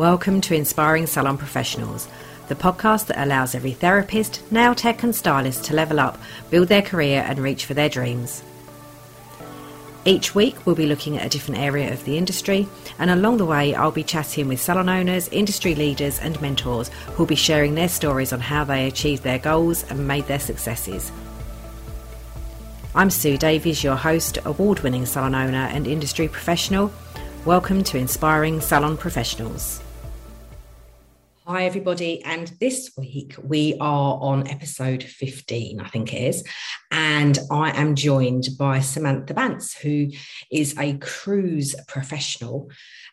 Welcome to Inspiring Salon Professionals, the podcast that allows every therapist, nail tech, and stylist to level up, build their career, and reach for their dreams. Each week, we'll be looking at a different area of the industry, and along the way, I'll be chatting with salon owners, industry leaders, and mentors who'll be sharing their stories on how they achieved their goals and made their successes. I'm Sue Davies, your host, award winning salon owner, and industry professional. Welcome to Inspiring Salon Professionals. Hi, everybody. And this week we are on episode 15, I think it is. And I am joined by Samantha Bance, who is a cruise professional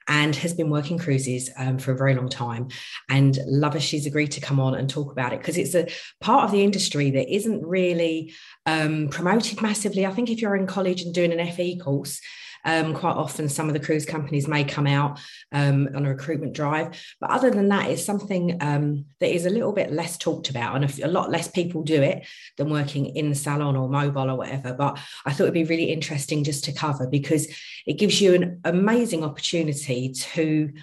and has been working cruises um, for a very long time and love her she's agreed to come on and talk about it because it's a part of the industry that isn't really um, promoted massively i think if you're in college and doing an fe course um, quite often, some of the cruise companies may come out um, on a recruitment drive. But other than that, it's something um, that is a little bit less talked about, and a, a, lot less people do it than working in the salon or mobile or whatever. But I thought it'd be really interesting just to cover because it gives you an amazing opportunity to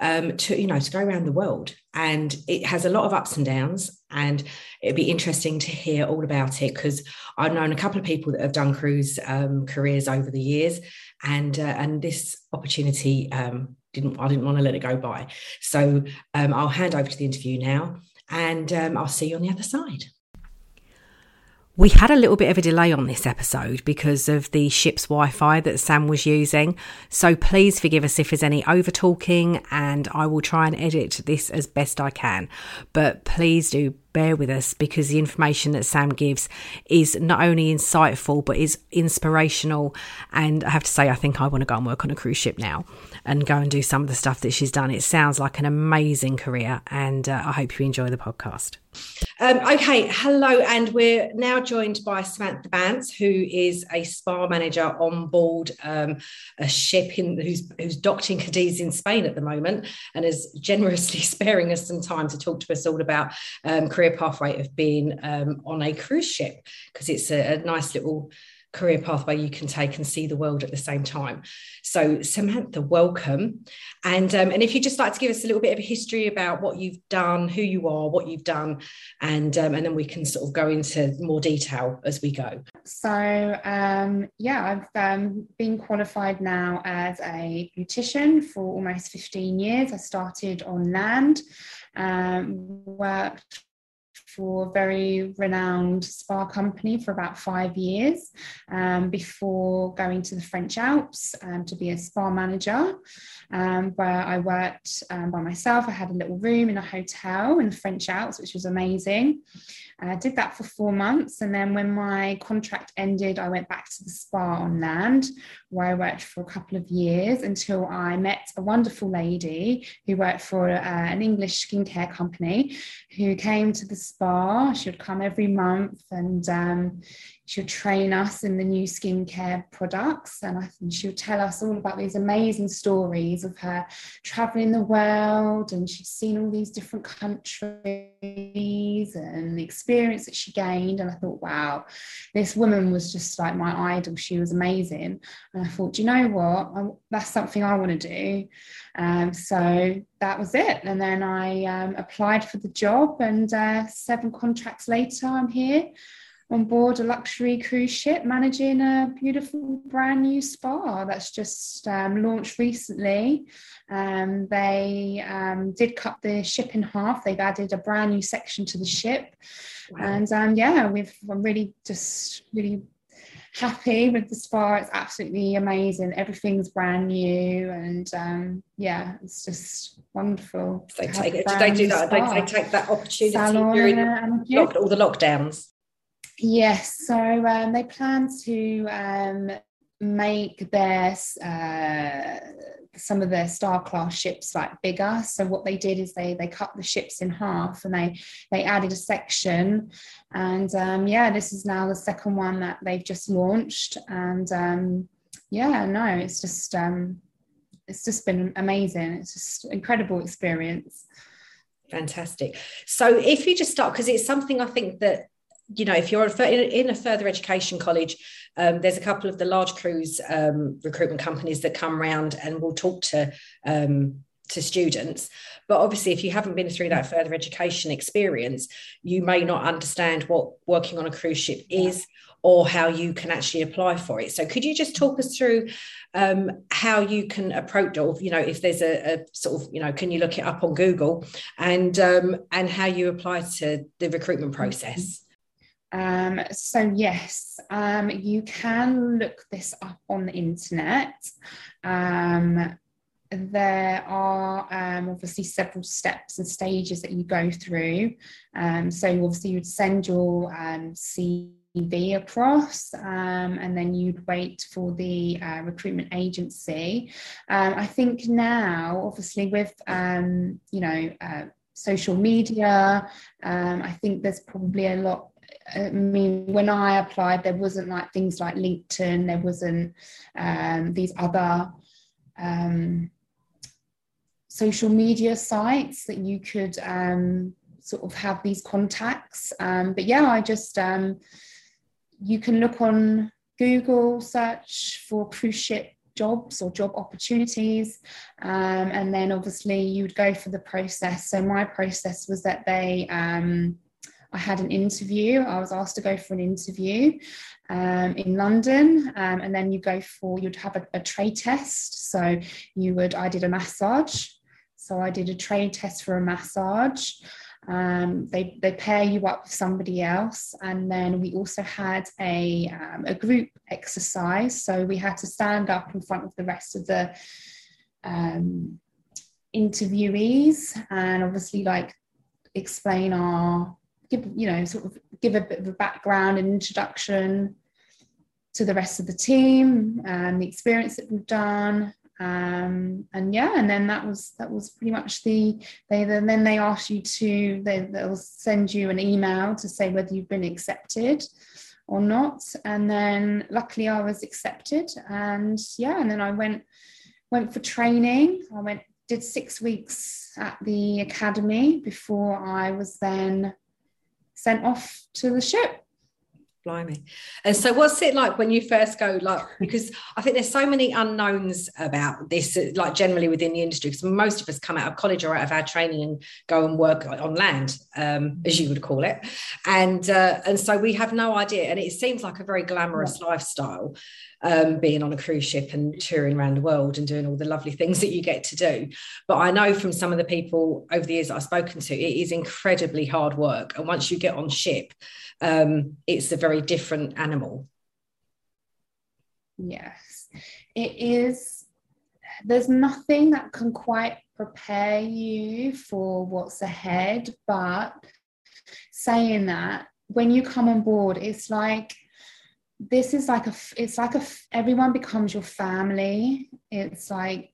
um, to you know to go around the world and it has a lot of ups and downs and it'd be interesting to hear all about it because i've known a couple of people that have done cruise um, careers over the years and uh, and this opportunity um, didn't I didn't want to let it go by. So um, I'll hand over to the interview now, and um, I'll see you on the other side. We had a little bit of a delay on this episode because of the ship's Wi Fi that Sam was using. So please forgive us if there's any over talking, and I will try and edit this as best I can. But please do bear with us because the information that Sam gives is not only insightful but is inspirational. And I have to say, I think I want to go and work on a cruise ship now and go and do some of the stuff that she's done. It sounds like an amazing career, and uh, I hope you enjoy the podcast. Um, okay, hello, and we're now joined by Samantha Bance, who is a spa manager on board um, a ship in, who's, who's docked in Cadiz in Spain at the moment, and is generously sparing us some time to talk to us all about um, career pathway of being um, on a cruise ship because it's a, a nice little career pathway you can take and see the world at the same time. So, Samantha, welcome. And um, and if you'd just like to give us a little bit of a history about what you've done, who you are, what you've done, and um, and then we can sort of go into more detail as we go. So, um, yeah, I've um, been qualified now as a beautician for almost 15 years. I started on land, um, worked for a very renowned spa company for about five years um, before going to the French Alps um, to be a spa manager, um, where I worked um, by myself. I had a little room in a hotel in the French Alps, which was amazing. I did that for four months. And then when my contract ended, I went back to the spa on land, where I worked for a couple of years until I met a wonderful lady who worked for uh, an English skincare company who came to the spa. She would come every month and um, she'll train us in the new skincare products and I think she'll tell us all about these amazing stories of her traveling the world and she's seen all these different countries and the experience that she gained and I thought wow this woman was just like my idol she was amazing. And I thought you know what? I, that's something I want to do. Um, so that was it. And then I um, applied for the job and uh, seven contracts later I'm here on board a luxury cruise ship managing a beautiful brand new spa that's just um, launched recently. Um, they um, did cut the ship in half. They've added a brand new section to the ship. Wow. And um, yeah, we've, I'm really just really happy with the spa. It's absolutely amazing. Everything's brand new, and um, yeah, it's just wonderful. They take it. Did they do that? They, they, take that opportunity Salon during lock, all the lockdowns. Yes, so um, they plan to um, make their uh, some of their star class ships like bigger. So what they did is they they cut the ships in half and they they added a section, and um, yeah, this is now the second one that they've just launched, and um, yeah, no, it's just um, it's just been amazing. It's just incredible experience. Fantastic. So if you just start, because it's something I think that you know, if you're in a further education college, um, there's a couple of the large cruise um, recruitment companies that come around and will talk to um, to students. But obviously if you haven't been through that further education experience you may not understand what working on a cruise ship is or how you can actually apply for it. So could you just talk us through um, how you can approach or you know if there's a, a, sort of you know can you look it up on google and um, and how you apply to the recruitment process um, so yes, um, you can look this up on the internet. Um, there are um, obviously several steps and stages that you go through. Um, so obviously you'd send your um, CV across, and then you'd wait for the uh, recruitment agency. I think now, obviously, with you know uh, social media, I think there's probably a lot I mean, when I applied, there wasn't like things like LinkedIn, there wasn't um, these other um, social media sites that you could um, sort of have these contacts. Um, but yeah, I just, um, you can look on Google, search for cruise ship jobs or job opportunities. Um, and then obviously you would go for the process. So my process was that they, I had an interview. I was asked to go for an interview um, in London, um, and then you go for you'd have a, a, trade test. So you would I did a massage. So I did a trade test for a massage. Um, they they pair you up with somebody else, and then we also had a um, a group exercise. So we had to stand up in front of the rest of the um, interviewees, and obviously like explain our give you know sort of give a bit of a background and introduction to the rest of the team and the experience that we've done. Um, and yeah and then that was that was pretty much the they then they ask you to they, they'll send you an email to say whether you've been accepted or not. And then luckily i was accepted and yeah and then i went went for training. I went did six weeks at the academy before i was then sent off to the ship. Blimey. And so what's it like when you first go like because i think there's so many unknowns about this like generally within the industry because most of us come out of college or out of our training and go and work on land um, as you would call it. And uh, and so we have no idea. And it seems like a very glamorous yeah. lifestyle um, being on a cruise ship and touring around the world and doing all the lovely things that you get to do. But I know from some of the people over the years I've spoken to, it is incredibly hard work. And once you get on ship, um, it's a very different animal. Yes, it is. There's nothing that can quite prepare you for what's ahead. But saying that, when you come on board, it's like this is like a it's like a everyone becomes your family. It's like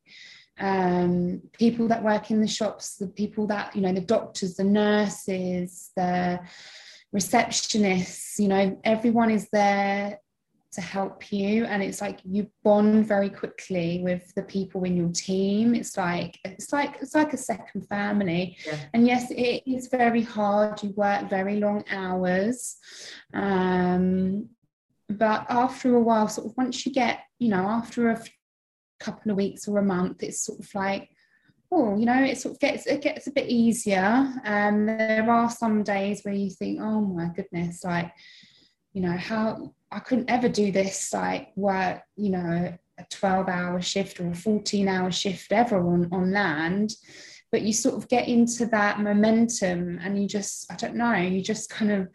um, people that work in the shops the people that you know the doctors the nurses the receptionists you know everyone is there to help you. And it's like you bond very quickly with the people in your team. It's like it's like it's like a second family. Yeah. and yes it is very hard. You work very long hours. Um but after a while sort of once you get you know after a couple of weeks or a month it's sort of like oh you know it sort of gets it gets a bit easier. And there are some days where you think oh my goodness like you know how i couldn't ever do this like work you know a 12 hour shift or a 14 hour shift ever on on land. But you sort of get into that momentum and you just i don't know you just kind of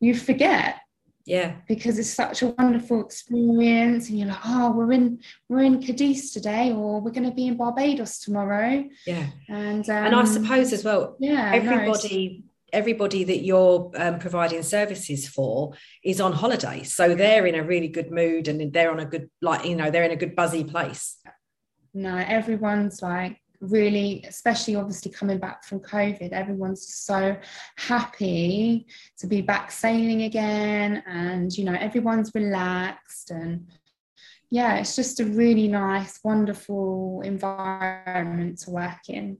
you forget yeah. Because it's such a wonderful experience and you're like oh we're in we're in cadiz today or we're going to be in barbados tomorrow. Yeah. And um, and i suppose as well yeah everybody no, everybody that you're um, providing services for is on holiday. So they're in a really good mood and they're on a good like you know they're in a good buzzy place. No everyone's like really, especially obviously coming back from COVID, everyone's so happy to be back sailing again, and you know, everyone's relaxed and yeah, it's just a really nice, wonderful environment to work in.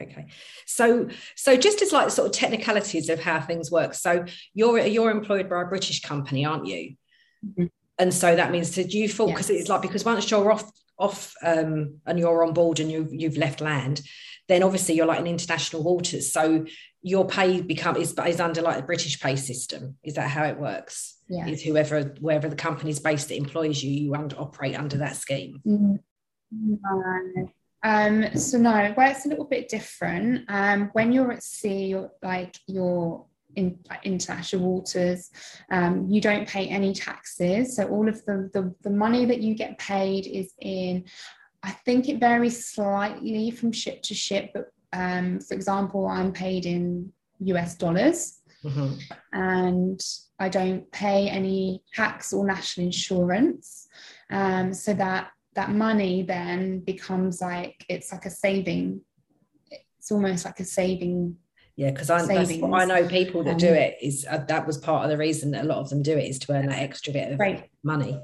Okay, so so just as like sort of technicalities of how things work. So you're you're employed by a British company, aren't you? Mm-hmm and so that means that you fall because yes. it's like because once you're off off um, and you're on board and you've you've left land, then obviously you're like in international waters. So your pay become is, is under like the British pay system. Is that how it works? Yeah. Is whoever wherever the company's based that employs you, you under, operate under that scheme. Mm-hmm. No. Um, so no, where it's a little bit different. Um, when you're at sea, you're, like you're in international waters, um, you don't pay any taxes. So all of the, the the money that you get paid is in. I think it varies slightly from ship to ship, but um, for example, I'm paid in US dollars. Mm-hmm. And I don't pay any tax or national insurance. Um, so that that money then becomes like it's like a saving. It's almost like a saving. Yeah, because I, I know people that um, do it is uh, that was part of the reason that a lot of them do it is to earn that extra bit of right. money.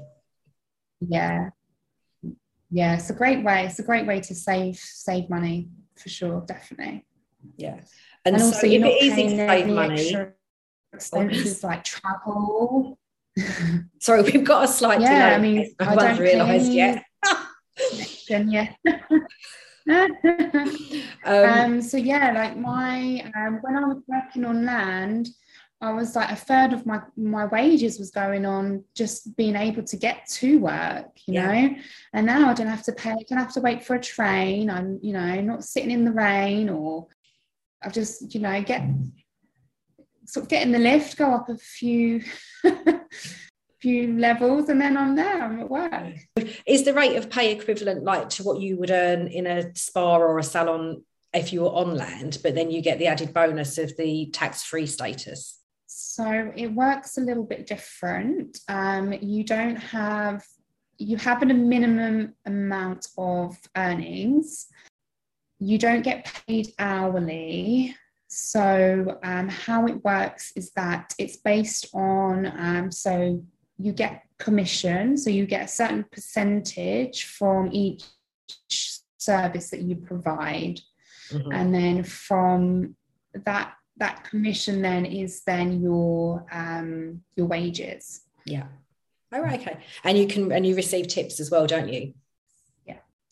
Yeah, yeah, it's a great way. It's a great way to save save money for sure, definitely. Yeah, and, and so also if it is to save money, expenses like travel. Sorry, we've got a slight yeah, delay. I mean, I haven't realised yet. yeah. um, um, so yeah, like my um, when I was working on land, I was like a third of my my wages was going on just being able to get to work, you yeah. know. And now I don't have to pay, I don't have to wait for a train. I'm, you know, not sitting in the rain or I've just, you know, get sort of get in the lift, go up a few few levels and then I'm there, I'm at work. Is the rate of pay equivalent like to what you would earn in a spa or a salon if you were on land, but then you get the added bonus of the tax-free status? So it works a little bit different. Um, you don't have, you have a minimum amount of earnings. You don't get paid hourly. So um, how it works is that it's based on, um, so you get commission, so you get a certain percentage from each service that you provide. Mm-hmm. And then from that that commission then is then your um, your wages. Yeah. Oh, okay. And you can and you receive tips as well, don't you?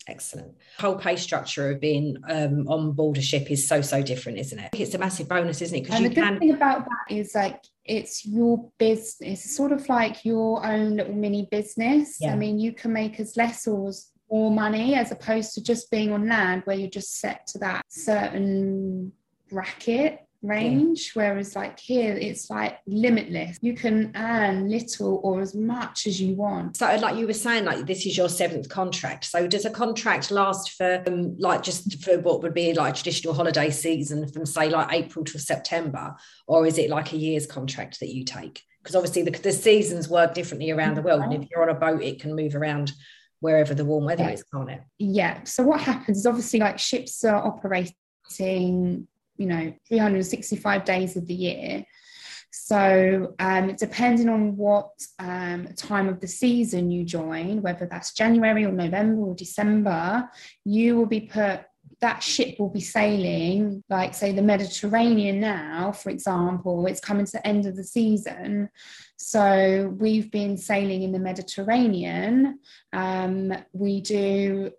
Excellent. Whole pay structure of being um, on board a ship is so so different, isn't it? It's a massive bonus, isn't it? Because you the can. good thing about that is like it's your business. It's sort of like your own little mini business. Yeah. I mean, you can make as less or as more money as opposed to just being on land where you're just set to that certain bracket range yeah. whereas like here it's like limitless. You can earn little or as much as you want. So like you were saying like this is your seventh contract. So does a contract last for um, like just for what would be like traditional holiday season from say like april to september? Or is it like a year's contract that you take? Because obviously the, the seasons work differently around the world and if you're on a boat it can move around wherever the warm weather yeah. is can't it? Yeah. So what happens is obviously like ships are operating you know 365 days of the year. So um, depending on what um, time of the season you join whether that's january or november or december you will be put that ship will be sailing like say the mediterranean now for example it's coming to the end of the season. So we've been sailing in the mediterranean. Um, we do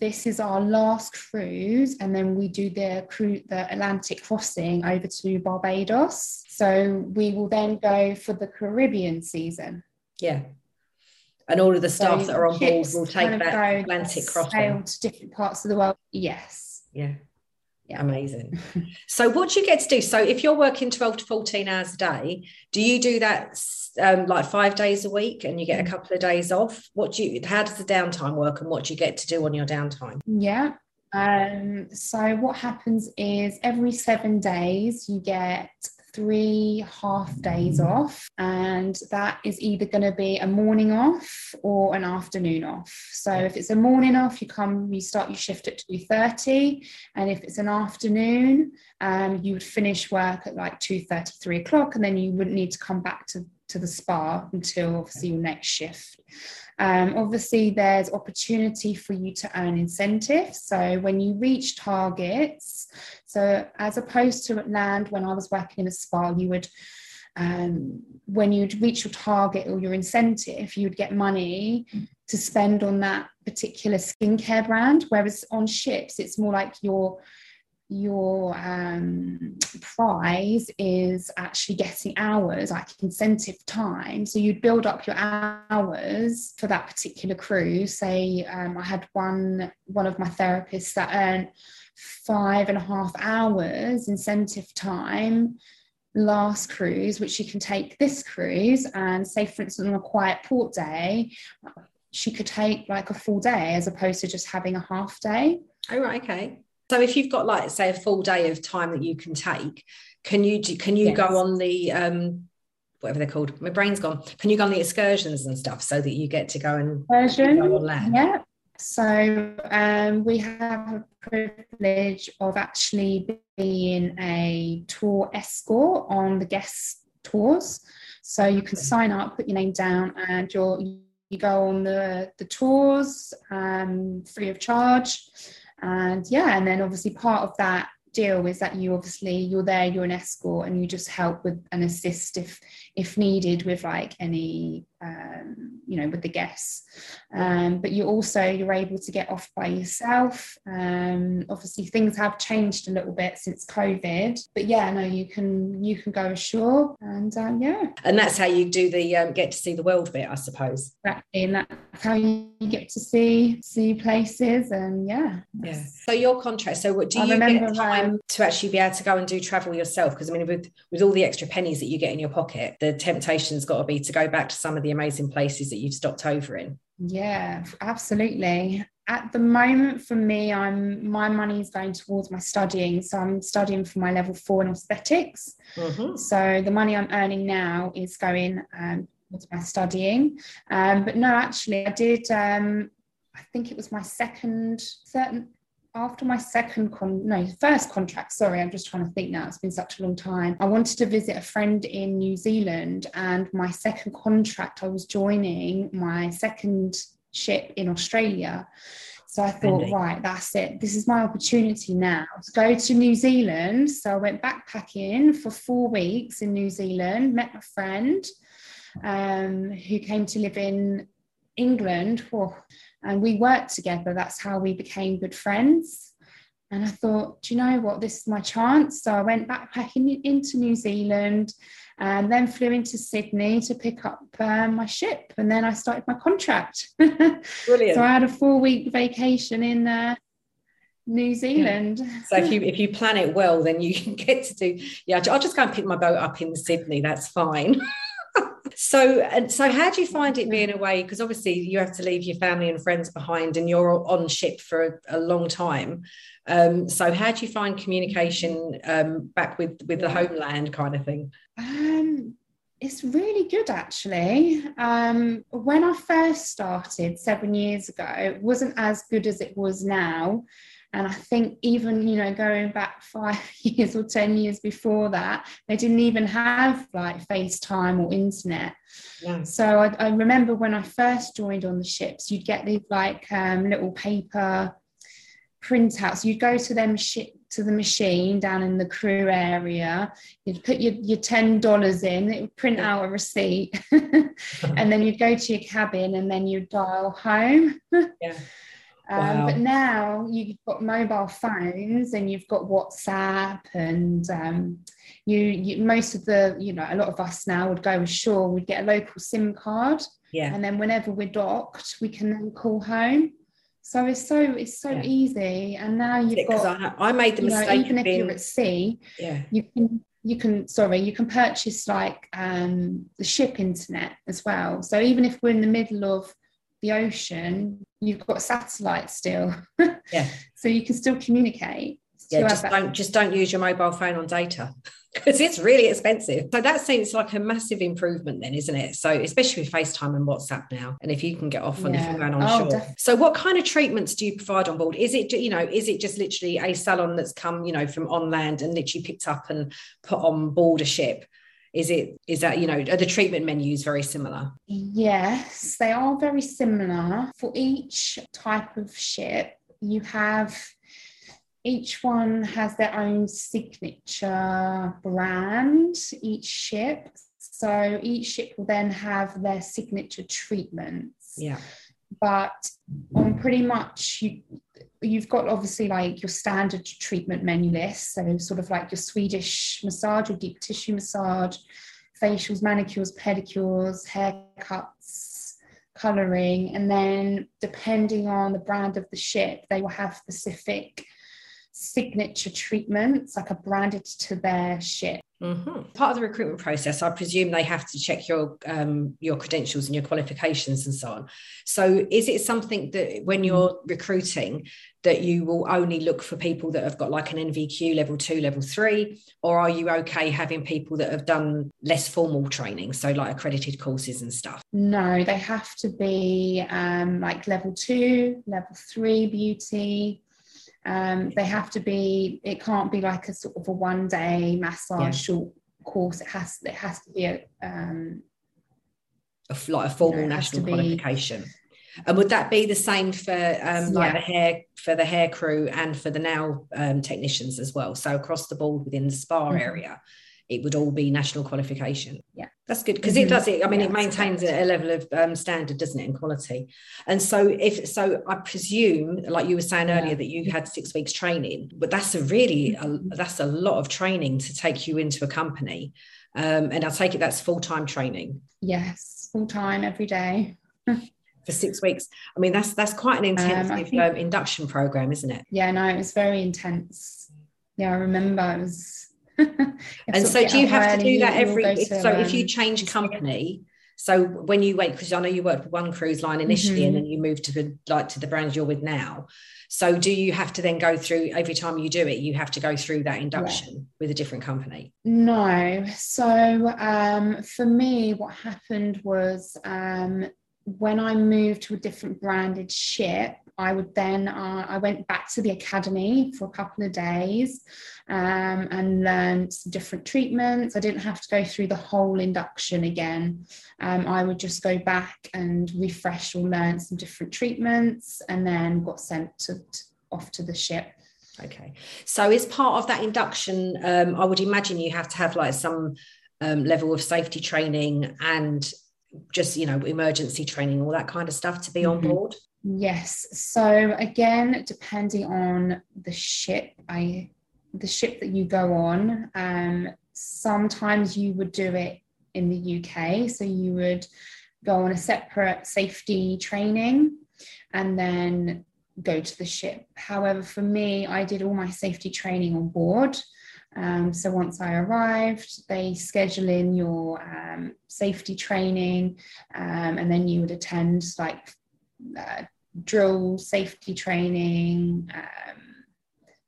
this is our last cruise, and then we do the cruise, the Atlantic crossing over to Barbados. So we will then go for the Caribbean season. Yeah. And all of the staff so that are on board will take that Atlantic crossing to different parts of the world. Yes. Yeah. Yeah. Amazing. so, what do you get to do? So, if you're working 12 to 14 hours a day, do you do that um, like five days a week and you get a mm. couple of days off? What do you, how does the downtime work and what do you get to do on your downtime? Yeah. Um, so, what happens is every seven days you get three half days off, and that is either going to be a morning off or an afternoon off. So if it's a morning off, you come, you start your shift at two thirty, and if it's an afternoon, um, you would finish work at like two thirty, three o'clock, and then you wouldn't need to come back to to the spa until obviously your next shift. Um, obviously, there's opportunity for you to earn incentives. So when you reach targets, so as opposed to land, when I was working in a spa, you would um, when you'd reach your target or your incentive, you'd get money to spend on that particular skincare brand. Whereas on ships, it's more like your your um, prize is actually getting hours, like incentive time. So you'd build up your hours for that particular cruise. Say um, I had one one of my therapists that earned five and a half hours incentive time last cruise, which she can take this cruise, and say for instance on a quiet port day, she could take like a full day as opposed to just having a half day. Oh right, okay. So if you've got like say a full day of time that you can take, can you can you yes. go on the um whatever they're called? My brain's gone. Can you go on the excursions and stuff so that you get to go and Excursion, go on land? Yeah. So um, we have a privilege of actually being a tour escort on the guest tours. So you can sign up, put your name down, and you're you go on the the tours um, free of charge and yeah and then obviously part of that deal is that you obviously you're there you're an escort and you just help with and assist if if needed with like any um, you know with the guests. Um, but you also you're able to get off by yourself. Um, obviously things have changed a little bit since covid but yeah no you can you can go ashore and um, yeah. And that's how you do the um, get to see the world bit i suppose. Exactly and that's how you get to see see places and yeah. Yeah. So your contract so what do I you get time to actually be able to go and do travel yourself? Because i mean with with all the extra pennies that you get in your pocket the temptation's got to be to go back to some of the amazing places that you've stopped over in. Yeah, absolutely. At the moment, for me, I'm my money is going towards my studying. So I'm studying for my level four in aesthetics. Mm-hmm. So the money I'm earning now is going um, towards my studying. Um, but no, actually, I did. Um, I think it was my second certain after my second con no first contract sorry i'm just trying to think now it's been such a long time i wanted to visit a friend in new zealand and my second contract i was joining my second ship in australia so I thought, right, that's it. This is my opportunity now to go to New Zealand. So I went backpacking for four weeks in New Zealand, met my friend um, who came to live in England. Oh, and we worked together. That's how we became good friends. And I thought, do you know what? This is my chance. So I went backpacking into New Zealand and then flew into Sydney to pick up um, my ship. And then I started my contract. Brilliant. so I had a four week vacation in uh, New Zealand. So if you if you plan it well, then you can get to do. Yeah, I'll just go and pick my boat up in Sydney. That's fine. so and so how do you find it being away? Because obviously you have to leave your family and friends behind and you're on ship for a, a long time. Um, so how do you find communication um, back with with the homeland kind of thing? Um, it's really good actually. Um, when i first started seven years ago it wasn't as good as it was now and I think even, you know, going back five years or 10 years before that, they didn't even have like FaceTime or internet. Yeah. So I, I, remember when I first joined on the ships, you'd get these like um, little paper printouts. You'd go to them to the machine down in the crew area. You'd put your, your $10 in, it would print out a receipt. and then you'd go to your cabin and then you'd dial home. yeah. Um, wow. But now you've got mobile phones and you've got WhatsApp and um, you, you, most of the you know a lot of us now would go ashore. We'd get a local SIM card, yeah, and then whenever we're docked, we can then call home. So it's so it's so yeah. easy. And now you've yeah, got I, I, made the mistake know, even if being... you're at sea, yeah, you can you can sorry you can purchase like um, the ship internet as well. So even if we're in the middle of the ocean, you've got satellite still. Yeah. so you can still communicate. yeah, just don't just don't use your mobile phone on data because it's really expensive. So that seems like a massive improvement then, isn't it? So especially with FaceTime and WhatsApp now. And if you can get off on yeah. if you're going on oh, shore. Definitely. So what kind of treatments do you provide on board? Is it you know, is it just literally a salon that's come, you know, from on land and literally picked up and put on board a ship? Is it is that you know are the treatment menus very similar yes they are very similar for each type of ship you have each one has their own signature brand, each ship. So each ship will then have their signature treatments. Yeah. But on pretty much you you've got obviously like your standard treatment menu list. So sort of like your Swedish massage or deep tissue massage, facials, manicures, pedicures, haircuts, coloring, and then depending on the brand of the ship, they will have specific signature treatments, like a branded to their ship. Mm-hmm. Part of the recruitment process, I presume they have to check your um, your credentials and your qualifications and so on. So, is it something that when you're recruiting, that you will only look for people that have got like an NVQ level two, level three, or are you okay having people that have done less formal training, so like accredited courses and stuff? No, they have to be um, like level two, level three beauty, um, they have to be. It can't be like a sort of a one day massage yeah. short course. It has. It has to be a. Um, a like a formal you know, national qualification. Be, and would that be the same for um, like yeah. the hair for the hair crew and for the nail um, technicians as well? So across the board within the spa mm-hmm. area, it would all be national qualification. Yeah, that's good because mm-hmm. it does it. I mean, yeah, it maintains a, a, level of um, standard, doesn't it, in quality? And so, if so, I presume, like you were saying earlier, that you had six weeks training, but that's a really a, mm-hmm. that's a lot of training to take you into a company. Um, and I take it that's full time training. Yes, full time every day. for six weeks. I mean, that's that's quite an um, intensive um, think, um, induction program, isn't it? Yeah, no, it was very intense. Yeah, I remember it was and so do you have to do that every if, to, so um, if you um, change company so when you went because i know you worked with one cruise line initially mm-hmm. and then you moved to the like to the brand you're with now so do you have to then go through every time you do it you have to go through that induction yeah. with a different company no so um, for me what happened was um, when i moved to a different branded ship I would then, uh, I went back to the academy for a couple of days um, and learned some different treatments. I didn't have to go through the whole induction again. Um, I would just go back and refresh or learn some different treatments and then got sent to, to, off to the ship. Okay. So, as part of that induction, um, I would imagine you have to have like some um, level of safety training and just, you know, emergency training, all that kind of stuff to be mm-hmm. on board. Yes. So again, depending on the ship, I the ship that you go on, um, sometimes you would do it in the UK. So you would go on a separate safety training and then go to the ship. However, for me, I did all my safety training on board. Um, so once I arrived, they schedule in your um, safety training, um, and then you would attend like uh, drill safety training, um,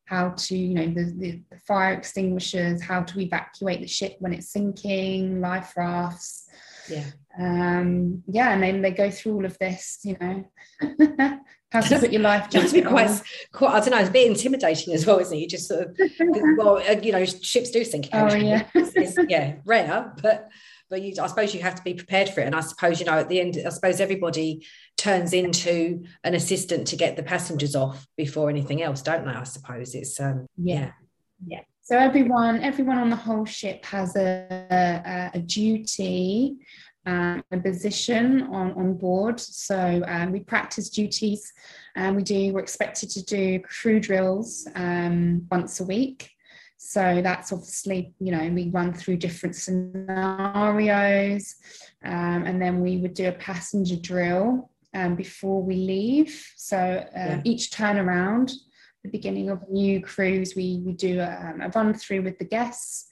how to, you know, the, the, the, fire extinguishers, how to evacuate the ship when it's sinking, life rafts. Yeah. Um, yeah, and then they go through all of this, you know, how to put your life jacket quite, on. quite, I don't know, it's a bit intimidating as well, isn't it? You just sort of, well, uh, you know, ships do sink. Oh, yeah. it's, it's, yeah, rare, but but you, I suppose you have to be prepared for it. And I suppose, you know, at the end, I suppose everybody turns into an assistant to get the passengers off before anything else, don't they? I suppose it's, um, yeah. yeah. So everyone, everyone on the whole ship has a, a, a duty, um, a position on, on board. So um, we practice duties and we do, we're expected to do crew drills um, once a week. So that's obviously, you know, we run through different scenarios um, and then we would do a passenger drill um, before we leave. So uh, yeah. each turnaround, the beginning of a new cruise, we, we do a, a run through with the guests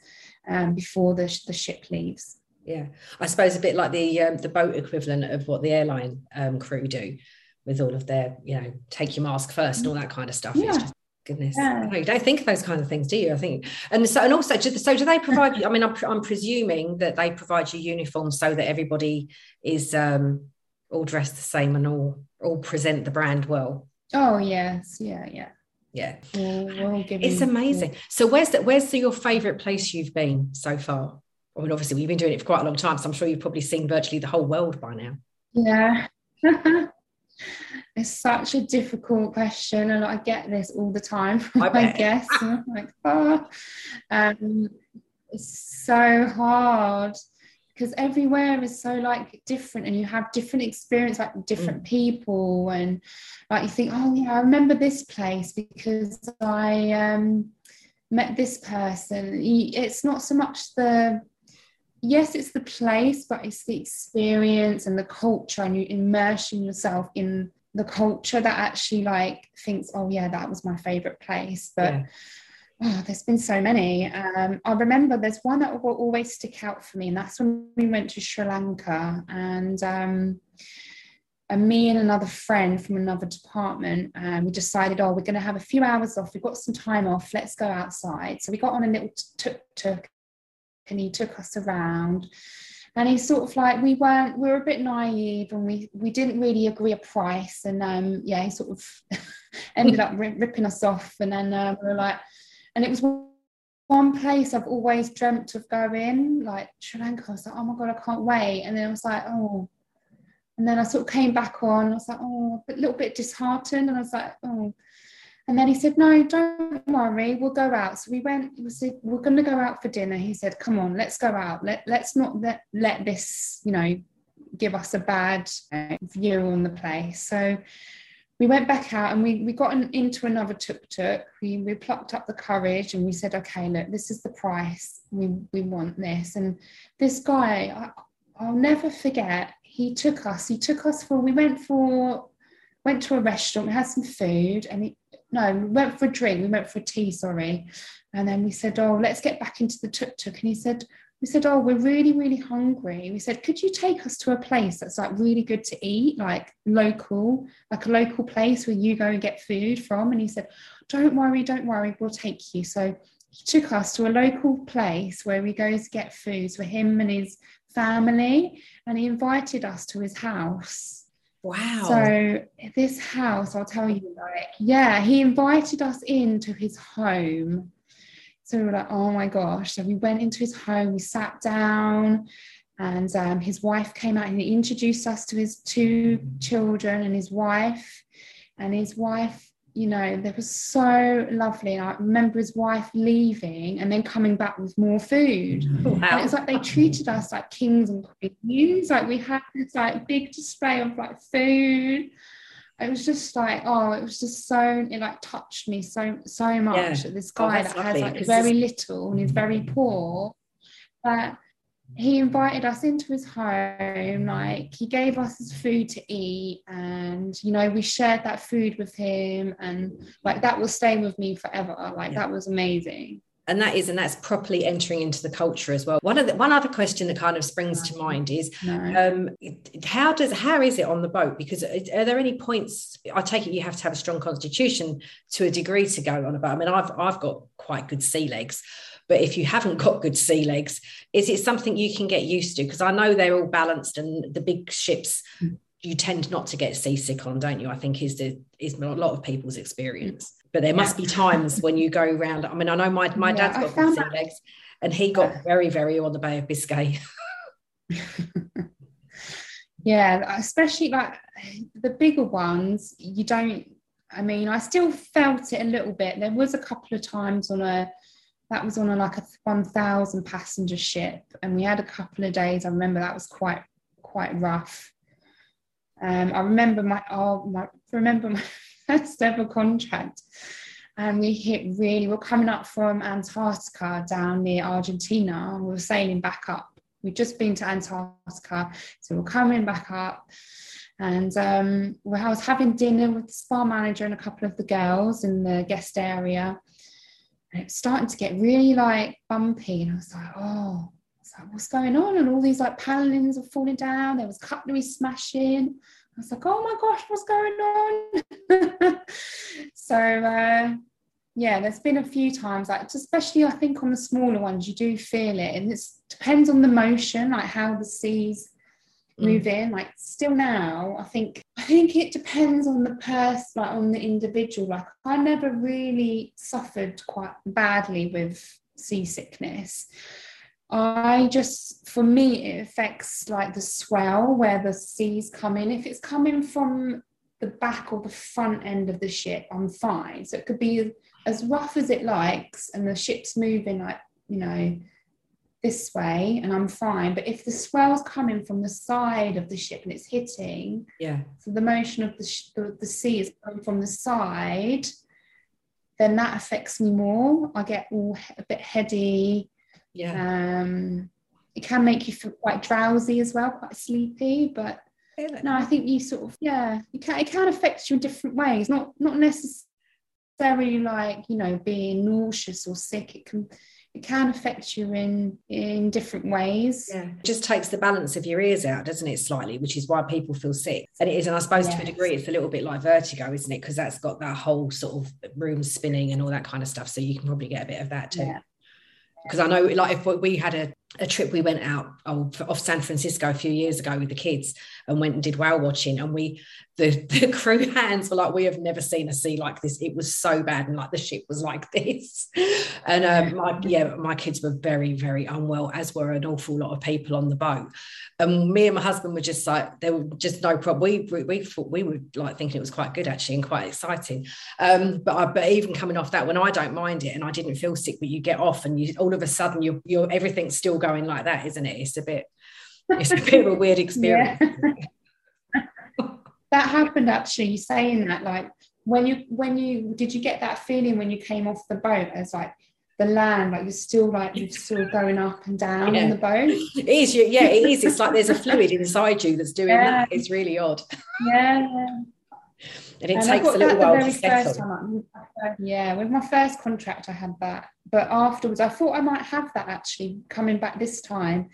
um, before the, the ship leaves. Yeah, I suppose a bit like the um, the boat equivalent of what the airline um, crew do with all of their, you know, take your mask first and all that kind of stuff. Yeah. It's just goodness. Yeah. you don't think of those kinds of things do you? I think and so and also so do they provide you i mean I'm, I'm presuming that they provide you uniforms so that everybody is um all dressed the same and all all present the brand well. Oh yes. Yeah yeah. Yeah. We'll, we'll it's amazing. So where's that where's the, your favorite place you've been so far i mean obviously we've been doing it for quite a long time so i'm sure you've probably seen virtually the whole world by now yeah it's such a difficult question, and I get this all the time from my guests. I'm like, oh, um, it's so hard because everywhere is so like different and you have different experience like different mm. people and like you think oh yeah i remember this place because i um met this person it's not so much the yes it's the place but it's the experience and the culture and you immersing yourself in the culture that actually like thinks oh yeah that was my favorite place but yeah oh, there's been so many. Um, I remember there's one that will always stick out for me, and that's when we went to Sri Lanka. And, um, and me and another friend from another department, um, we decided, oh, we're going to have a few hours off. We've got some time off. Let's go outside. So we got on a little tuk tuk, and he took us around. And he sort of like we weren't we were a bit naive and we we didn't really agree a price and um yeah he sort of ended up ripping us off and then uh, we were like and it was one place I've always dreamt of going, like Sri Lanka. I was like, oh my God, I can't wait. And then I was like, oh. And then I sort of came back on. I was like, oh, a little bit disheartened. And I was like, oh. And then he said, no, don't worry, we'll go out. So we went, we said, we're going to go out for dinner. He said, come on, let's go out. Let, let's not let, let this, you know, give us a bad view on the place. So we went back out and we, we got an, into another tuk-tuk. We, we plucked up the courage and we said, okay, look, this is the price. We, we want this. And this guy, I, I'll never forget, he took us, he took us for, we went for, went to a restaurant, we had some food and he, no, we went for a drink, we went for a tea, sorry. And then we said, oh, let's get back into the tuk-tuk. And he said, we said, Oh, we're really, really hungry. We said, Could you take us to a place that's like really good to eat, like local, like a local place where you go and get food from? And he said, Don't worry, don't worry, we'll take you. So he took us to a local place where we go to get food for him and his family, and he invited us to his house. Wow. So this house, I'll tell you, like, yeah, he invited us into his home so we were like, oh my gosh. So we went into his home, we sat down, and um, his wife came out and he introduced us to his two children and his wife. And his wife, you know, they were so lovely. And I remember his wife leaving and then coming back with more food. Mm-hmm. Wow. And it was like they treated us like kings and queens. Like we had this like big display of like food it was just like oh it was just so it like touched me so so much yeah. this oh, guy oh, that has like very little and is very mm-hmm. poor but he invited us into his home like he gave us his food to eat and you know we shared that food with him and like that will stay with me forever. Like yeah. that was amazing. And that is and that's properly entering into the culture as well. One of the one other question that kind of springs to mind is no. um, how does how is it on the boat? Because are there any points i take it you have to have a strong constitution to a degree to go on a boat. I mean i've i've got quite good sea legs but if you haven't got good sea legs is it something you can get used to because i know they're all balanced and the big ships mm. you tend not to get seasick on don't you i think is the is a lot of people's experience but there must be times when you go around. I mean, I know my, my yeah, dad's got sea legs and he got very, very ill on the Bay of Biscay. yeah, especially like the bigger ones, you don't, I mean, I still felt it a little bit. There was a couple of times on a, that was on a, like a 1000 passenger ship and we had a couple of days. I remember that was quite, quite rough. Um, I remember my, oh, my, remember my first ever contract. And we hit really, we're coming up from Antarctica down near Argentina. and We were sailing back up. We'd just been to Antarctica. So we're coming back up. And um, I was having dinner with the spa manager and a couple of the girls in the guest area. And it was starting to get really like bumpy. And I was like, oh, like, what's going on? And all these like panelings are falling down. There was cutlery smashing. I was like, oh my gosh, what's going on? so uh, yeah, there's been a few times, like especially I think on the smaller ones, you do feel it, and it depends on the motion, like how the seas mm. move in. Like still now, I think I think it depends on the person, like on the individual. Like I never really suffered quite badly with seasickness. I just, for me, it affects like the swell where the seas come in. If it's coming from the back or the front end of the ship, I'm fine. So it could be as rough as it likes, and the ship's moving like, you know, this way, and I'm fine. But if the swell's coming from the side of the ship and it's hitting, yeah, so the motion of the, sh- the, the sea is coming from the side, then that affects me more. I get all a bit heady. Yeah. Um, it can make you feel quite drowsy as well, quite sleepy. But no, I think you sort of yeah, you can it can affect you in different ways. Not not necessarily like you know being nauseous or sick. It can it can affect you in in different ways. Yeah, it just takes the balance of your ears out, doesn't it? Slightly, which is why people feel sick. And it is, and I suppose yes. to a degree, it's a little bit like vertigo, isn't it? Because that's got that whole sort of room spinning and all that kind of stuff. So you can probably get a bit of that too. Because. I know, like, if we had a a trip we went out off San Francisco a few years ago with the kids and went and did whale watching. And we the, the crew hands were like we have never seen a sea like this. It was so bad and like the ship was like this. And um, my yeah my kids were very very unwell as were an awful lot of people on the boat. And me and my husband were just like there were just no problem we we, we thought we were like thinking it was quite good actually and quite exciting. Um, but I, but even coming off that when I don't mind it and I didn't feel sick but you get off and you all of a sudden you're, you're everything's still going like that, isn't it? It's a bit, it's a bit of a weird experience. that happened actually. Saying that, like when you when you did you get that feeling when you came off the boat as like the land, like you're still like you're still going up and down yeah. on the boat. It is, yeah, it is. It's like there's a fluid inside you that's doing yeah. that. It's really odd. Yeah. And it and takes a little while to settle. yeah, with my first contract, I had that, but afterwards, I thought I might have that actually coming back this time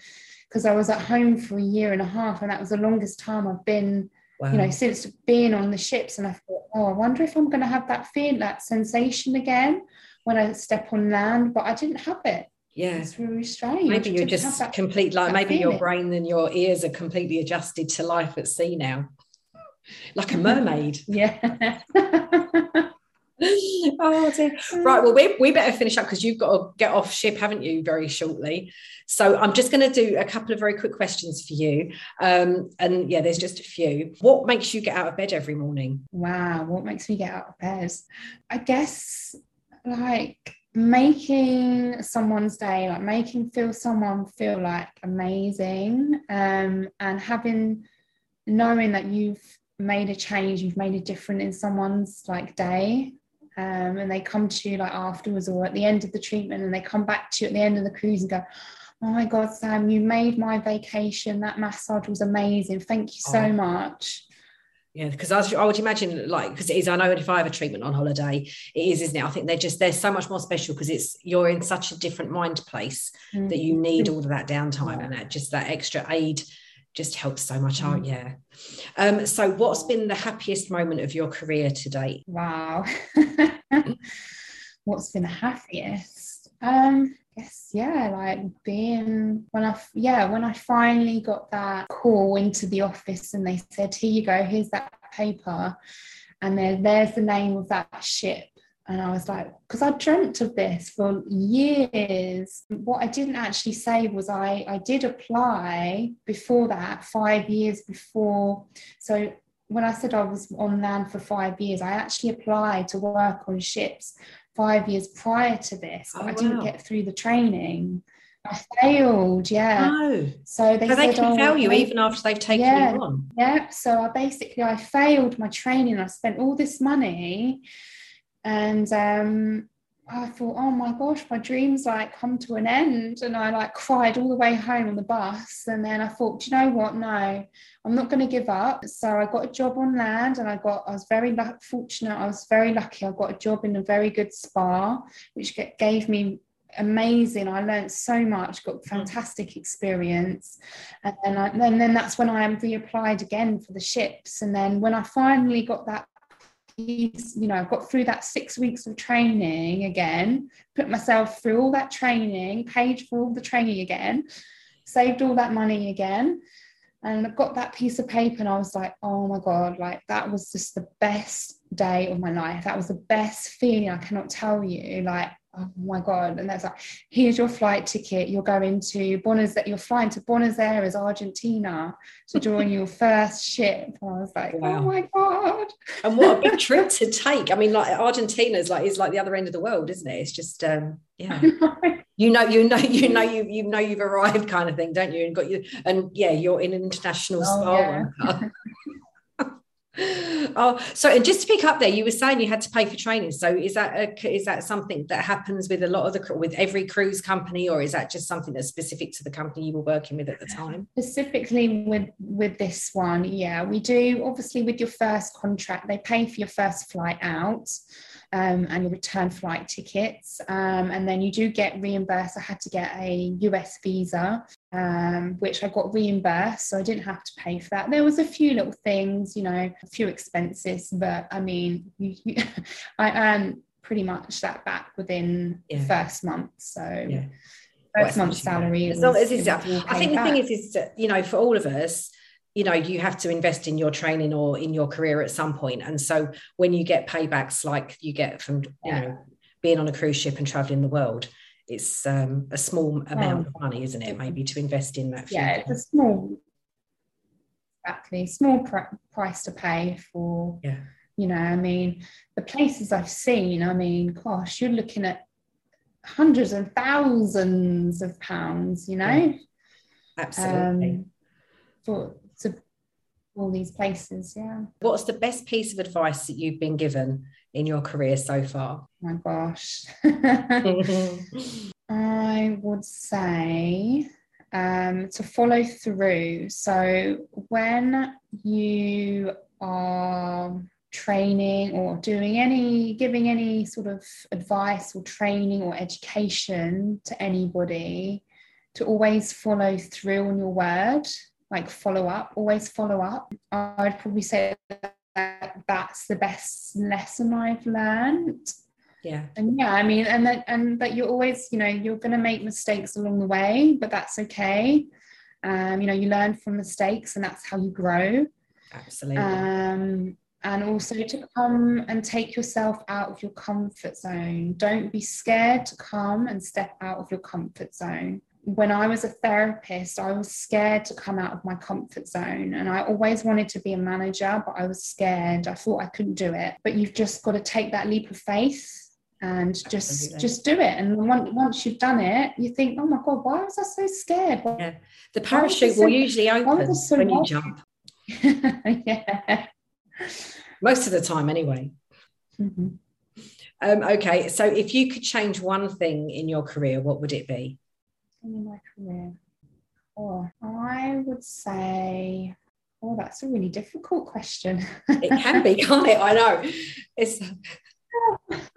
because I was at home for a year and a half, and that was the longest time I've been. Wow. You know, since being on the ships, and I thought, oh, I wonder if I'm going to have that feel, that sensation again when I step on land. But I didn't have it. Yeah, it's really strange. Maybe you're just that, complete, like maybe feeling. your brain and your ears are completely adjusted to life at sea now like a mermaid. yeah. oh dear. Right. Well, we, we better finish up because you've got to get off ship, haven't you, very shortly? So I'm just going to do a couple of very quick questions for you. Um, and yeah, there's just a few. What makes you get out of bed every morning? Wow. What makes me get out of bed? I guess like making someone's day, like making feel someone feel like amazing, um, and having knowing that you've made a change, you've made a difference in someone's like day. Um, and they come to you like afterwards or at the end of the treatment and they come back to you at the end of the cruise and go, Oh my God, Sam, you made my vacation. That massage was amazing. Thank you so oh. much. Yeah, because I, I, would imagine, like, because it is, I know if I have a treatment on holiday, it is, isn't it? I think they're just, they're so much more special because it's, you're in such a different mind place mm-hmm. that you need all of that downtime yeah. and that just that extra aid just helps so much out. Mm. Yeah. Um, so, what's been the happiest moment of your career to date? Wow. what's been the happiest? Um, yes, yeah, like being when I yeah when I finally got that call into the office and they said, "Here you go, here's that paper," and there, there's the name of that ship and I was like, because I dreamt of this for years. What I didn't actually say was I, I did apply before that, five years before. So when I said I was on land for five years, I actually applied to work on ships five years prior to this, but oh, I didn't get through the training. I failed, yeah. No. So they, so they can oh, fail you even after they've taken yeah, you on. Yeah. So I basically I failed my training. I spent all this money and um, I thought, oh my gosh, my dreams like come to an end. And I like cried all the way home on the bus. And then I thought, you know what? No, I'm not going to give up. So I got a job on land and I got, I was very fortunate. I was very lucky. I got a job in a very good spa, which gave me amazing. I learned so much, got mm. fantastic experience. And then, I, and then that's when I reapplied again for the ships. And then when I finally got that you know, I've got through that six weeks of training again, put myself through all that training, paid for all the training again, saved all that money again. And I've got that piece of paper and I was like, oh my God, like that was just the best day of my life. That was the best feeling. I cannot tell you. Like oh my god. And that's like here's your flight ticket. You're going to Buenos that you're flying to Buenos Aires Argentina to join your first ship. And I was like oh wow. oh my god. And what a big trip to take. I mean like Argentina is like is like the other end of the world isn't it? It's just um yeah. You know you know you know you you know you've arrived kind of thing don't you? And got you and yeah you're in an international oh, spa yeah. oh, so and just to pick up there, you were saying you had to pay for training. So is that a, is that something that happens with a lot of the with every cruise company, or is that just something that's specific to the company you were working with at the time? Specifically with with this one, yeah, we do. Obviously, with your first contract, they pay for your first flight out um, and your return flight tickets. Um, and then you do get reimbursed. I had to get a US visa, um, which I got reimbursed. So I didn't have to pay for that. There was a few little things, you know, a few expenses, but I mean, you, you, I earned pretty much that back within yeah. the first month. So. Yeah. First month's salary. As long as it's, I think the thing is, is that, you know, for all of us, you know you have to invest in your training or in your career at some point and so when you get paybacks like you get from you yeah. know being on a cruise ship and traveling the world it's um, a small amount oh. of money isn't it maybe to invest in that yeah it's a small exactly small pr- price to pay for yeah you know i mean the places i've seen i mean gosh you're looking at hundreds and thousands of pounds you know yeah. absolutely um, for all these places. Yeah. What's the best piece of advice that you've been given in your career so far? Oh my gosh. I would say um, to follow through. So when you are training or doing any giving any sort of advice or training or education to anybody to always follow through on your word like follow up, always follow up. I'd probably say that that's the best lesson I've learned. Yeah. And yeah, I mean, and that and that you're always, you know, you're gonna make mistakes along the way, but that's okay. Um, you know, you learn from mistakes and that's how you grow. Absolutely. Um, and also to come and take yourself out of your comfort zone. Don't be scared to come and step out of your comfort zone when I was a therapist, I was scared to come out of my comfort zone. And I always wanted to be a manager, but I was scared. I thought I couldn't do it. But you've just got to take that leap of faith and just Absolutely. just do it. And once once you've done it, you think, oh my God, why was I so scared? yeah. The parachute will usually open so when you jump. yeah. Most of the time, anyway. Mm-hmm. Um, okay, so if you could change one thing in your career, what would it be? In my career? Oh, I would say, oh, that's a really difficult question. it can be, can't it? I know. It's.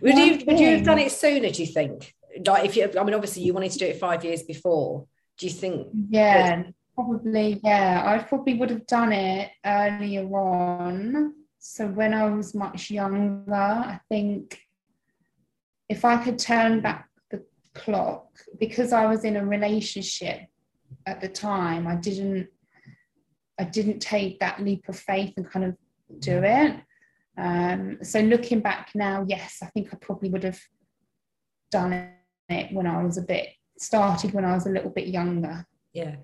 would you would you have done it sooner? Do you think? Like, if you, I mean, obviously, you wanted to do it five years before. Do you think? Yeah, probably. Yeah, I probably would have done it earlier on. So when I was much younger, I think if I could turn back clock because I was in a relationship at the time. I didn't I didn't take that leap of faith and kind of do it. Um, so looking back now, yes, I think I probably would have done it when I was a bit started when I was a little bit younger. Yeah.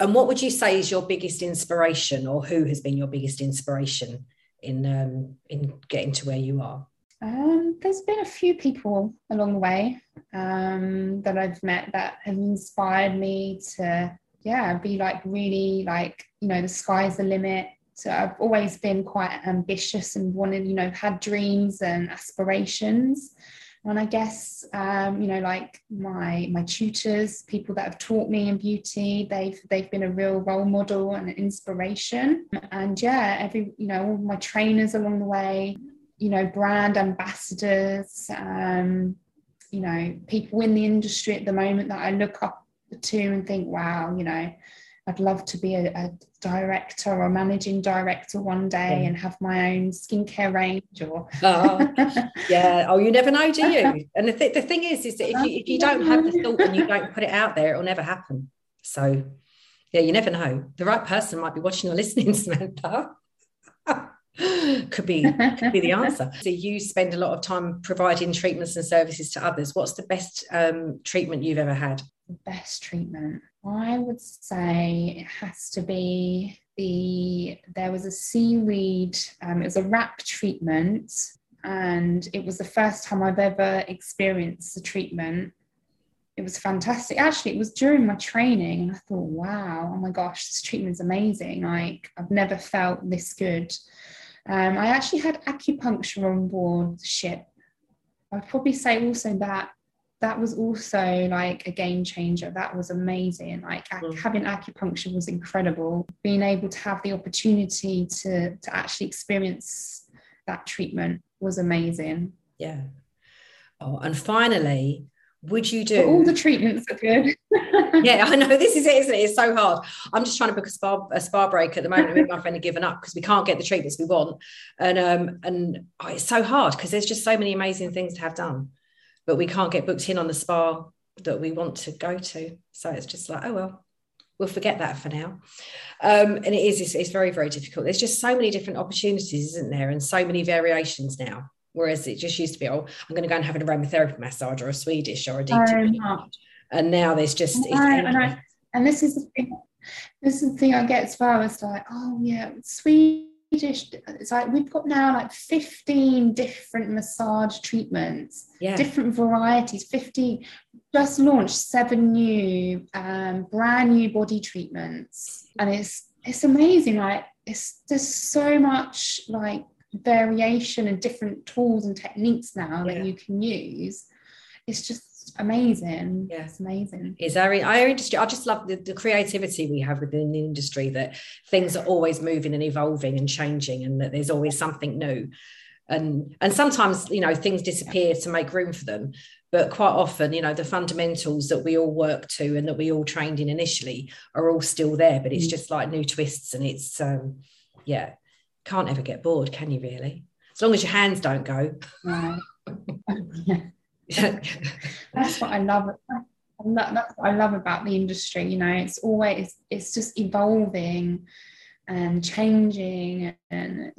And what would you say is your biggest inspiration, or who has been your biggest inspiration in um, in getting to where you are? Um, there's been a few people along the way um, that I've met that have inspired me to, yeah, be like really like, you know, the sky's the limit. So I've always been quite ambitious and wanted, you know, had dreams and aspirations. And I guess, um, you know, like my my tutors, people that have taught me in beauty, they've they've been a real role model and an inspiration. And yeah, every you know, all my trainers along the way, you know, brand ambassadors, um, you know, people in the industry at the moment that I look up to and think, wow, you know, I'd love to be a, a director or managing director one day yeah. and have my own skincare range or oh, yeah. Oh you never know do you? And the, th- the thing is is that if you, if you don't have the thought and you don't put it out there it'll never happen. So yeah you never know. The right person might be watching or listening Samantha could be could be the answer. So you spend a lot of time providing treatments and services to others. What's the best um, treatment you've ever had? The best treatment, I would say, it has to be the. There was a seaweed. Um, it was a wrap treatment, and it was the first time I've ever experienced the treatment it was fantastic. Actually, it was during my training, and I thought, wow, oh my gosh, this treatment is amazing. Like, I've never felt this good. Um, I actually had acupuncture on board the ship. I'd probably say also that that was also like a game changer. That was amazing. Like mm. having acupuncture was incredible. Being able to have the opportunity to to actually experience that treatment was amazing. Yeah. Oh, and finally, would you do but all the treatments are good yeah i know this is it isn't it? It's so hard. I'm just trying to book a spa a spa break at the moment with my friend have given up because we can't get the treatments we want. And um and oh, it's so hard because there's just so many amazing things to have done but we can't get booked in on the spa that we want to go to. So it's just like oh well we'll forget that for now. Um and it is it's, it's very very difficult. There's just so many different opportunities isn't there? And so many variations now Whereas it just used to be, oh, I'm going to go and have an aromatherapy massage or a Swedish or a deep and now there's just and, and, I, and, this is the thing. This is the thing I get as far as like, oh yeah, Swedish. It's like we've got now like 15 different massage treatments, yeah. different varieties. 50 just launched seven new, um, brand new body treatments, and it's it's amazing. Like it's there's so much like variation and different tools and techniques now yeah. that you can use it's just amazing yeah it's amazing is our, our industry i just love the, the creativity we have within the industry that things are always moving and evolving and changing and that there's always something new and and sometimes you know things disappear to make room for them but quite often you know the fundamentals that we all work to and that we all trained in initially are all still there but it's mm. just like new twists and it's um yeah can't ever get bored, can you really? As long as your hands don't go. Right. That's what I love. That's what I love about the industry. You know, it's always it's just evolving and changing, and,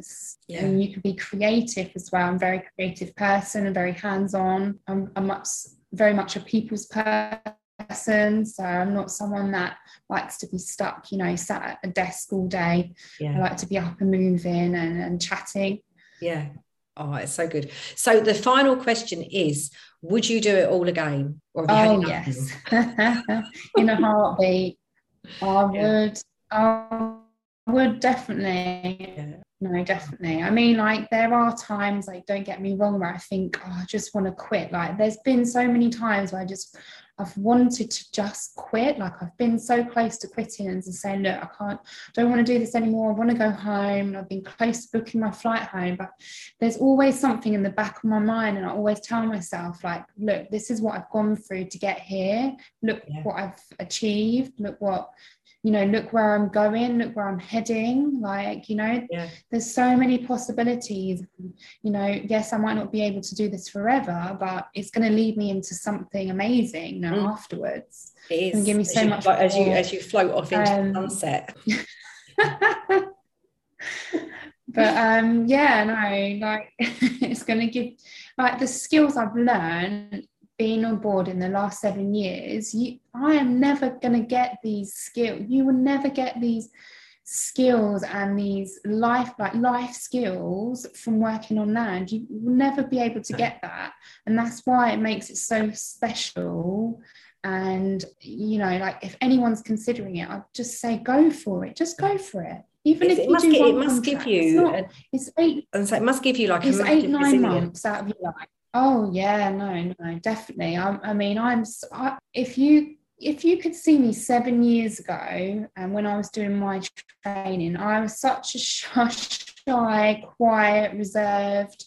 yeah. and you can be creative as well. I'm a very creative person, and very hands-on. I'm, I'm much, very much a people's person person. So I'm not someone that likes to be stuck, you know, sat at a desk all day. Yeah. I like to be up and moving and, and chatting. Yeah. Oh, it's so good. So the final question is would you do it all again? Or oh, yes. In a heartbeat. I would. I would definitely. No, definitely. I mean, like, there are times, like, don't get me wrong, where I think, oh, I just want to quit. Like, there's been so many times where I just I've wanted to just quit. Like I've been so close to quitting and saying, look, I can't, don't want to do this anymore. I want to go home. And I've been close to booking my flight home. But there's always something in the back of my mind. And I always tell myself, like, look, this is what I've gone through to get here. Look yeah. what I've achieved. Look what you know look where i'm going look where i'm heading like you know yeah. there's so many possibilities. You know yes i might not be able to do this forever but it's going to lead me into something amazing you know, mm. afterwards. It is. and give me so much like, as you as you float off into um, the sunset. But um yeah no like it's going to give like the skills i've learned being on board in the last seven years, you, I am never going to get these skills. You will never get these skills and these life like life skills from working on land. You will never be able to get that. And that's why it makes it so special. And you know like if anyone's considering it i'd just say go for it just go for it. Even it's, if you must, do get, it must give you it's, not, it's eight so it must give you like it's eight nine months out of your life Oh yeah, no, no, definitely. I, I mean, I'm. I, if you if you could see me seven years ago, and when I was doing my training, I was such a shy, quiet, reserved,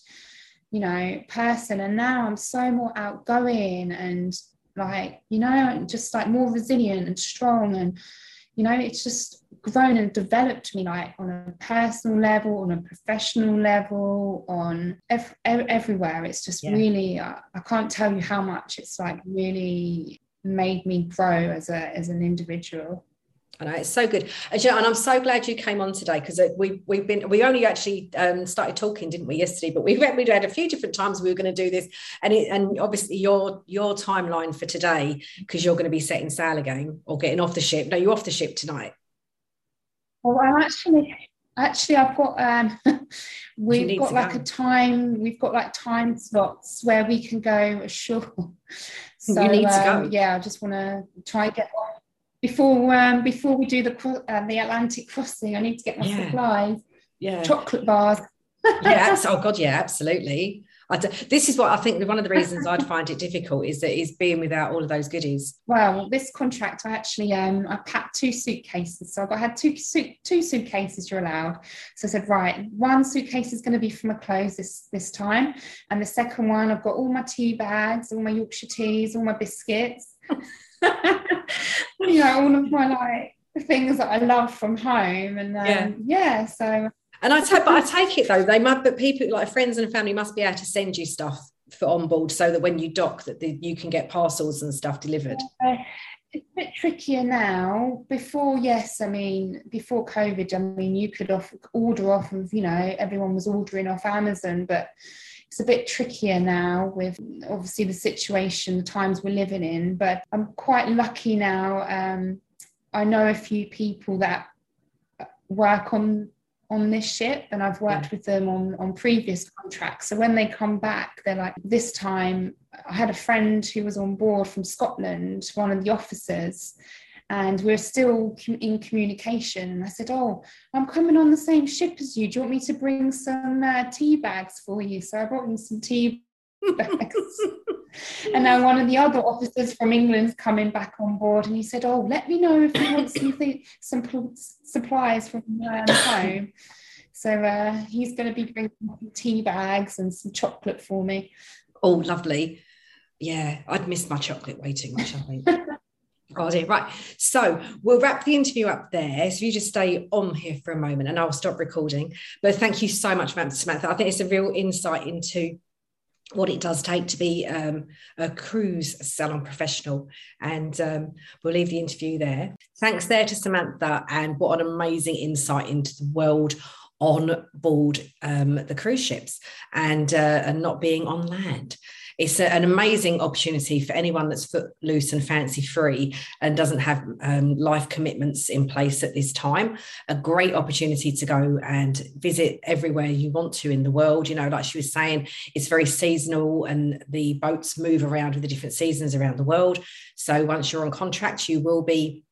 you know, person, and now I'm so more outgoing and like, you know, just like more resilient and strong, and you know, it's just grown and developed me like on a personal level on a professional level on ev- everywhere it's just yeah. really uh, i can't tell you how much it's like really made me grow as a as an individual I know it's so good, and, and I'm so glad you came on today because we we've been we only actually um, started talking, didn't we, yesterday? But we we had a few different times we were going to do this, and it, and obviously your your timeline for today because you're going to be setting sail again or getting off the ship. No, you're off the ship tonight. Well, I'm actually actually I've got um, we've got like go. a time we've got like time slots where we can go ashore. So you need to go. Um, yeah, I just want to try and get before um, before we do the uh, the Atlantic crossing. I need to get my yeah. supplies. Yeah, chocolate bars. yeah, oh god, yeah, absolutely. this is what I think one of the reasons I'd find it difficult is that is being without all of those goodies. Well, this contract I actually um I packed two suitcases, so I got had two suit two suitcases you're allowed. So I said right, one suitcase is going to be for my clothes this this time, and the second one I've got all my tea bags, all my Yorkshire teas, all my biscuits. you know, all of my like things that I love from home. And um, yeah. yeah, so and I take, but I take it though they must, but people like friends and family must be able to send you stuff for on board so that when you dock that the, you can get parcels and stuff delivered. Uh, it's a bit trickier now. Before, yes, I mean before COVID, I mean you could off, order off of you know everyone was ordering off Amazon, but it's a bit trickier now with obviously the situation, the times we're living in. But I'm quite lucky now. Um, I know a few people that work on on this ship and I've worked yeah. with them on on previous contracts. So when they come back, they're like, this time I had a friend who was on board from Scotland, one of the officers, and we're still in communication. And I said, Oh, I'm coming on the same ship as you. Do you want me to bring some uh, tea bags for you? So I brought him some tea bags. and now one of the other officers from England's coming back on board, and he said, "Oh, let me know if you want something, some supplies from um, home." So uh, he's going to be bringing tea bags and some chocolate for me. Oh, lovely! Yeah, I'd miss my chocolate way too much. I think. Oh dear. Right. So we'll wrap the interview up there. So you just stay on here for a moment and I'll stop recording. But thank you so much, Samantha. I think it's a real insight into what it does take to be um, a cruise salon professional. And um, we'll leave the interview there. Thanks there to Samantha, and what an amazing insight into the world on board um, the cruise ships and, uh, and not being on land it's a, an amazing opportunity for anyone that's footloose and fancy free and doesn't have um, life commitments in place at this time. A great opportunity to go and visit everywhere you want to in the world. You know, like she was saying, it's very seasonal and the boats move around with the different seasons around the world. So once you're on contract, you will be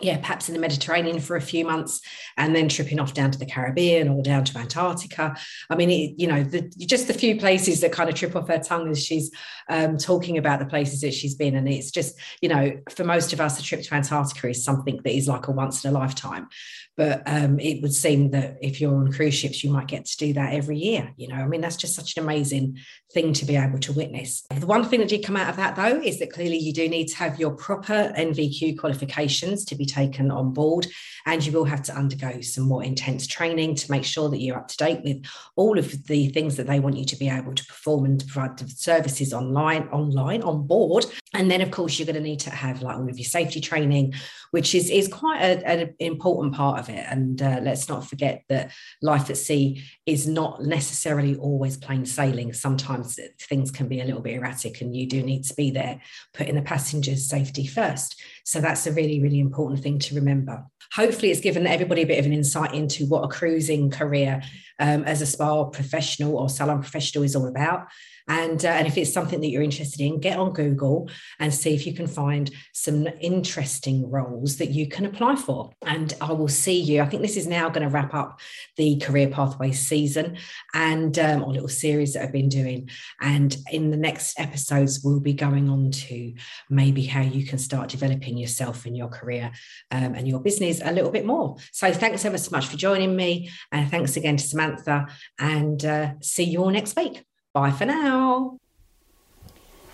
yeah, perhaps in the Mediterranean for a few months and then tripping off down to the Caribbean or down to Antarctica. I mean, it, you know, the, just the few places that kind of trip off her tongue as she's um, talking about the places that she's been. And it's just, you know, for most of us, a trip to Antarctica is something that is like a once in a lifetime. But um, it would seem that if you're on cruise ships, you might get to do that every year. You know, I mean, that's just such an amazing thing to be able to witness. The one thing that did come out of that, though, is that clearly you do need to have your proper NVQ qualifications to be taken on board. And you will have to undergo some more intense training to make sure that you're up to date with all of the things that they want you to be able to perform and provide the services online, online on board. And then, of course, you're going to need to have like all of your safety training, which is, is quite a, an important part of it. And uh, let's not forget that life at sea is not necessarily always plain sailing. Sometimes things can be a little bit erratic, and you do need to be there putting the passengers' safety first. So that's a really, really important thing to remember. Hopefully, it's given everybody a bit of an insight into what a cruising career um, as a spa professional or salon professional is all about. And, uh, and if it's something that you're interested in, get on Google and see if you can find some interesting roles that you can apply for. And I will see you. I think this is now going to wrap up the Career pathway season and um, or little series that I've been doing. And in the next episodes, we'll be going on to maybe how you can start developing yourself and your career um, and your business a little bit more. So thanks ever so much for joining me. And thanks again to Samantha. And uh, see you all next week. Bye for now.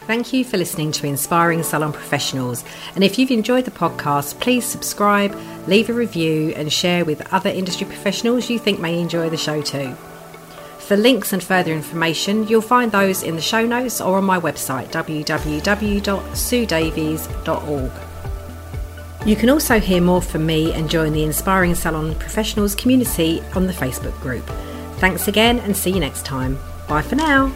Thank you for listening to Inspiring Salon Professionals. And if you've enjoyed the podcast, please subscribe, leave a review, and share with other industry professionals you think may enjoy the show too. For links and further information, you'll find those in the show notes or on my website www.suedavies.org. You can also hear more from me and join the Inspiring Salon Professionals community on the Facebook group. Thanks again and see you next time. Bye for now.